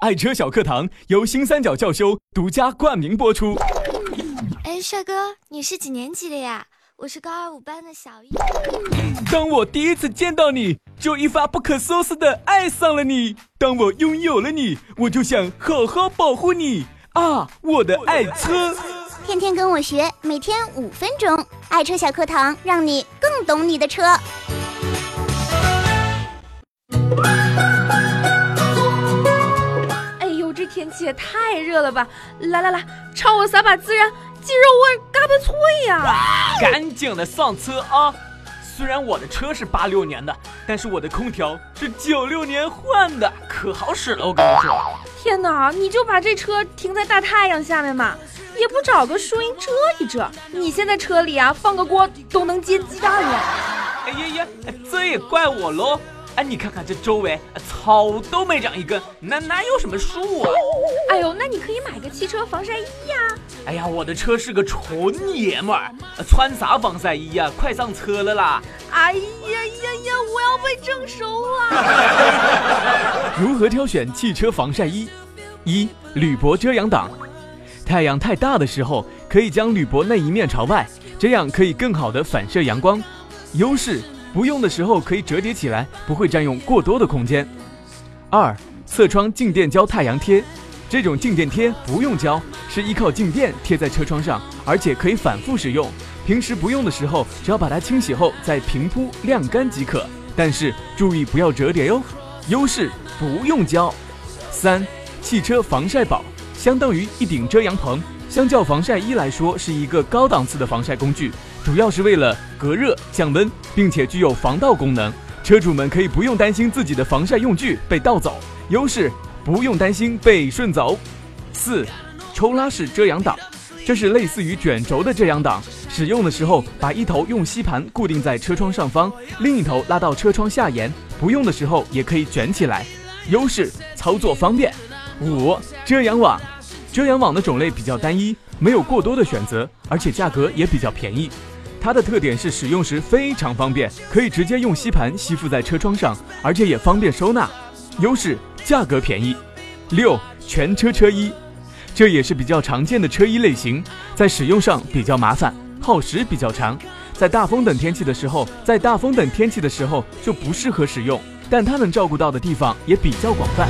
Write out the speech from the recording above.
爱车小课堂由新三角教修独家冠名播出。哎，帅哥，你是几年级的呀？我是高二五班的小一。当我第一次见到你，就一发不可收拾的爱上了你。当我拥有了你，我就想好好保护你啊，我的爱车。天天跟我学，每天五分钟，爱车小课堂，让你更懂你的车。天气也太热了吧！来来来，朝我撒把孜然，鸡肉味嘎巴脆呀！赶紧的上车啊！虽然我的车是八六年的，但是我的空调是九六年换的，可好使了。我跟你说，天哪，你就把这车停在大太阳下面嘛，也不找个树荫遮一遮。你现在车里啊，放个锅都能煎鸡蛋了。哎呀呀，这也怪我喽。哎，你看看这周围草都没长一根，哪哪有什么树啊？哎呦，那你可以买个汽车防晒衣呀。哎呀，我的车是个纯爷们儿，穿啥防晒衣呀？快上车了啦！哎呀呀呀，我要被征收了。如何挑选汽车防晒衣？一、铝箔遮阳挡。太阳太大的时候，可以将铝箔那一面朝外，这样可以更好的反射阳光。优势。不用的时候可以折叠起来，不会占用过多的空间。二、侧窗静电胶太阳贴，这种静电贴不用胶，是依靠静电贴在车窗上，而且可以反复使用。平时不用的时候，只要把它清洗后再平铺晾干即可。但是注意不要折叠哟。优势不用胶。三、汽车防晒宝，相当于一顶遮阳棚，相较防晒衣来说，是一个高档次的防晒工具。主要是为了隔热降温，并且具有防盗功能，车主们可以不用担心自己的防晒用具被盗走，优势不用担心被顺走。四，抽拉式遮阳挡，这是类似于卷轴的遮阳挡，使用的时候把一头用吸盘固定在车窗上方，另一头拉到车窗下沿，不用的时候也可以卷起来，优势操作方便。五，遮阳网，遮阳网的种类比较单一，没有过多的选择，而且价格也比较便宜。它的特点是使用时非常方便，可以直接用吸盘吸附在车窗上，而且也方便收纳。优势价格便宜。六全车车衣，这也是比较常见的车衣类型，在使用上比较麻烦，耗时比较长，在大风等天气的时候，在大风等天气的时候就不适合使用，但它能照顾到的地方也比较广泛。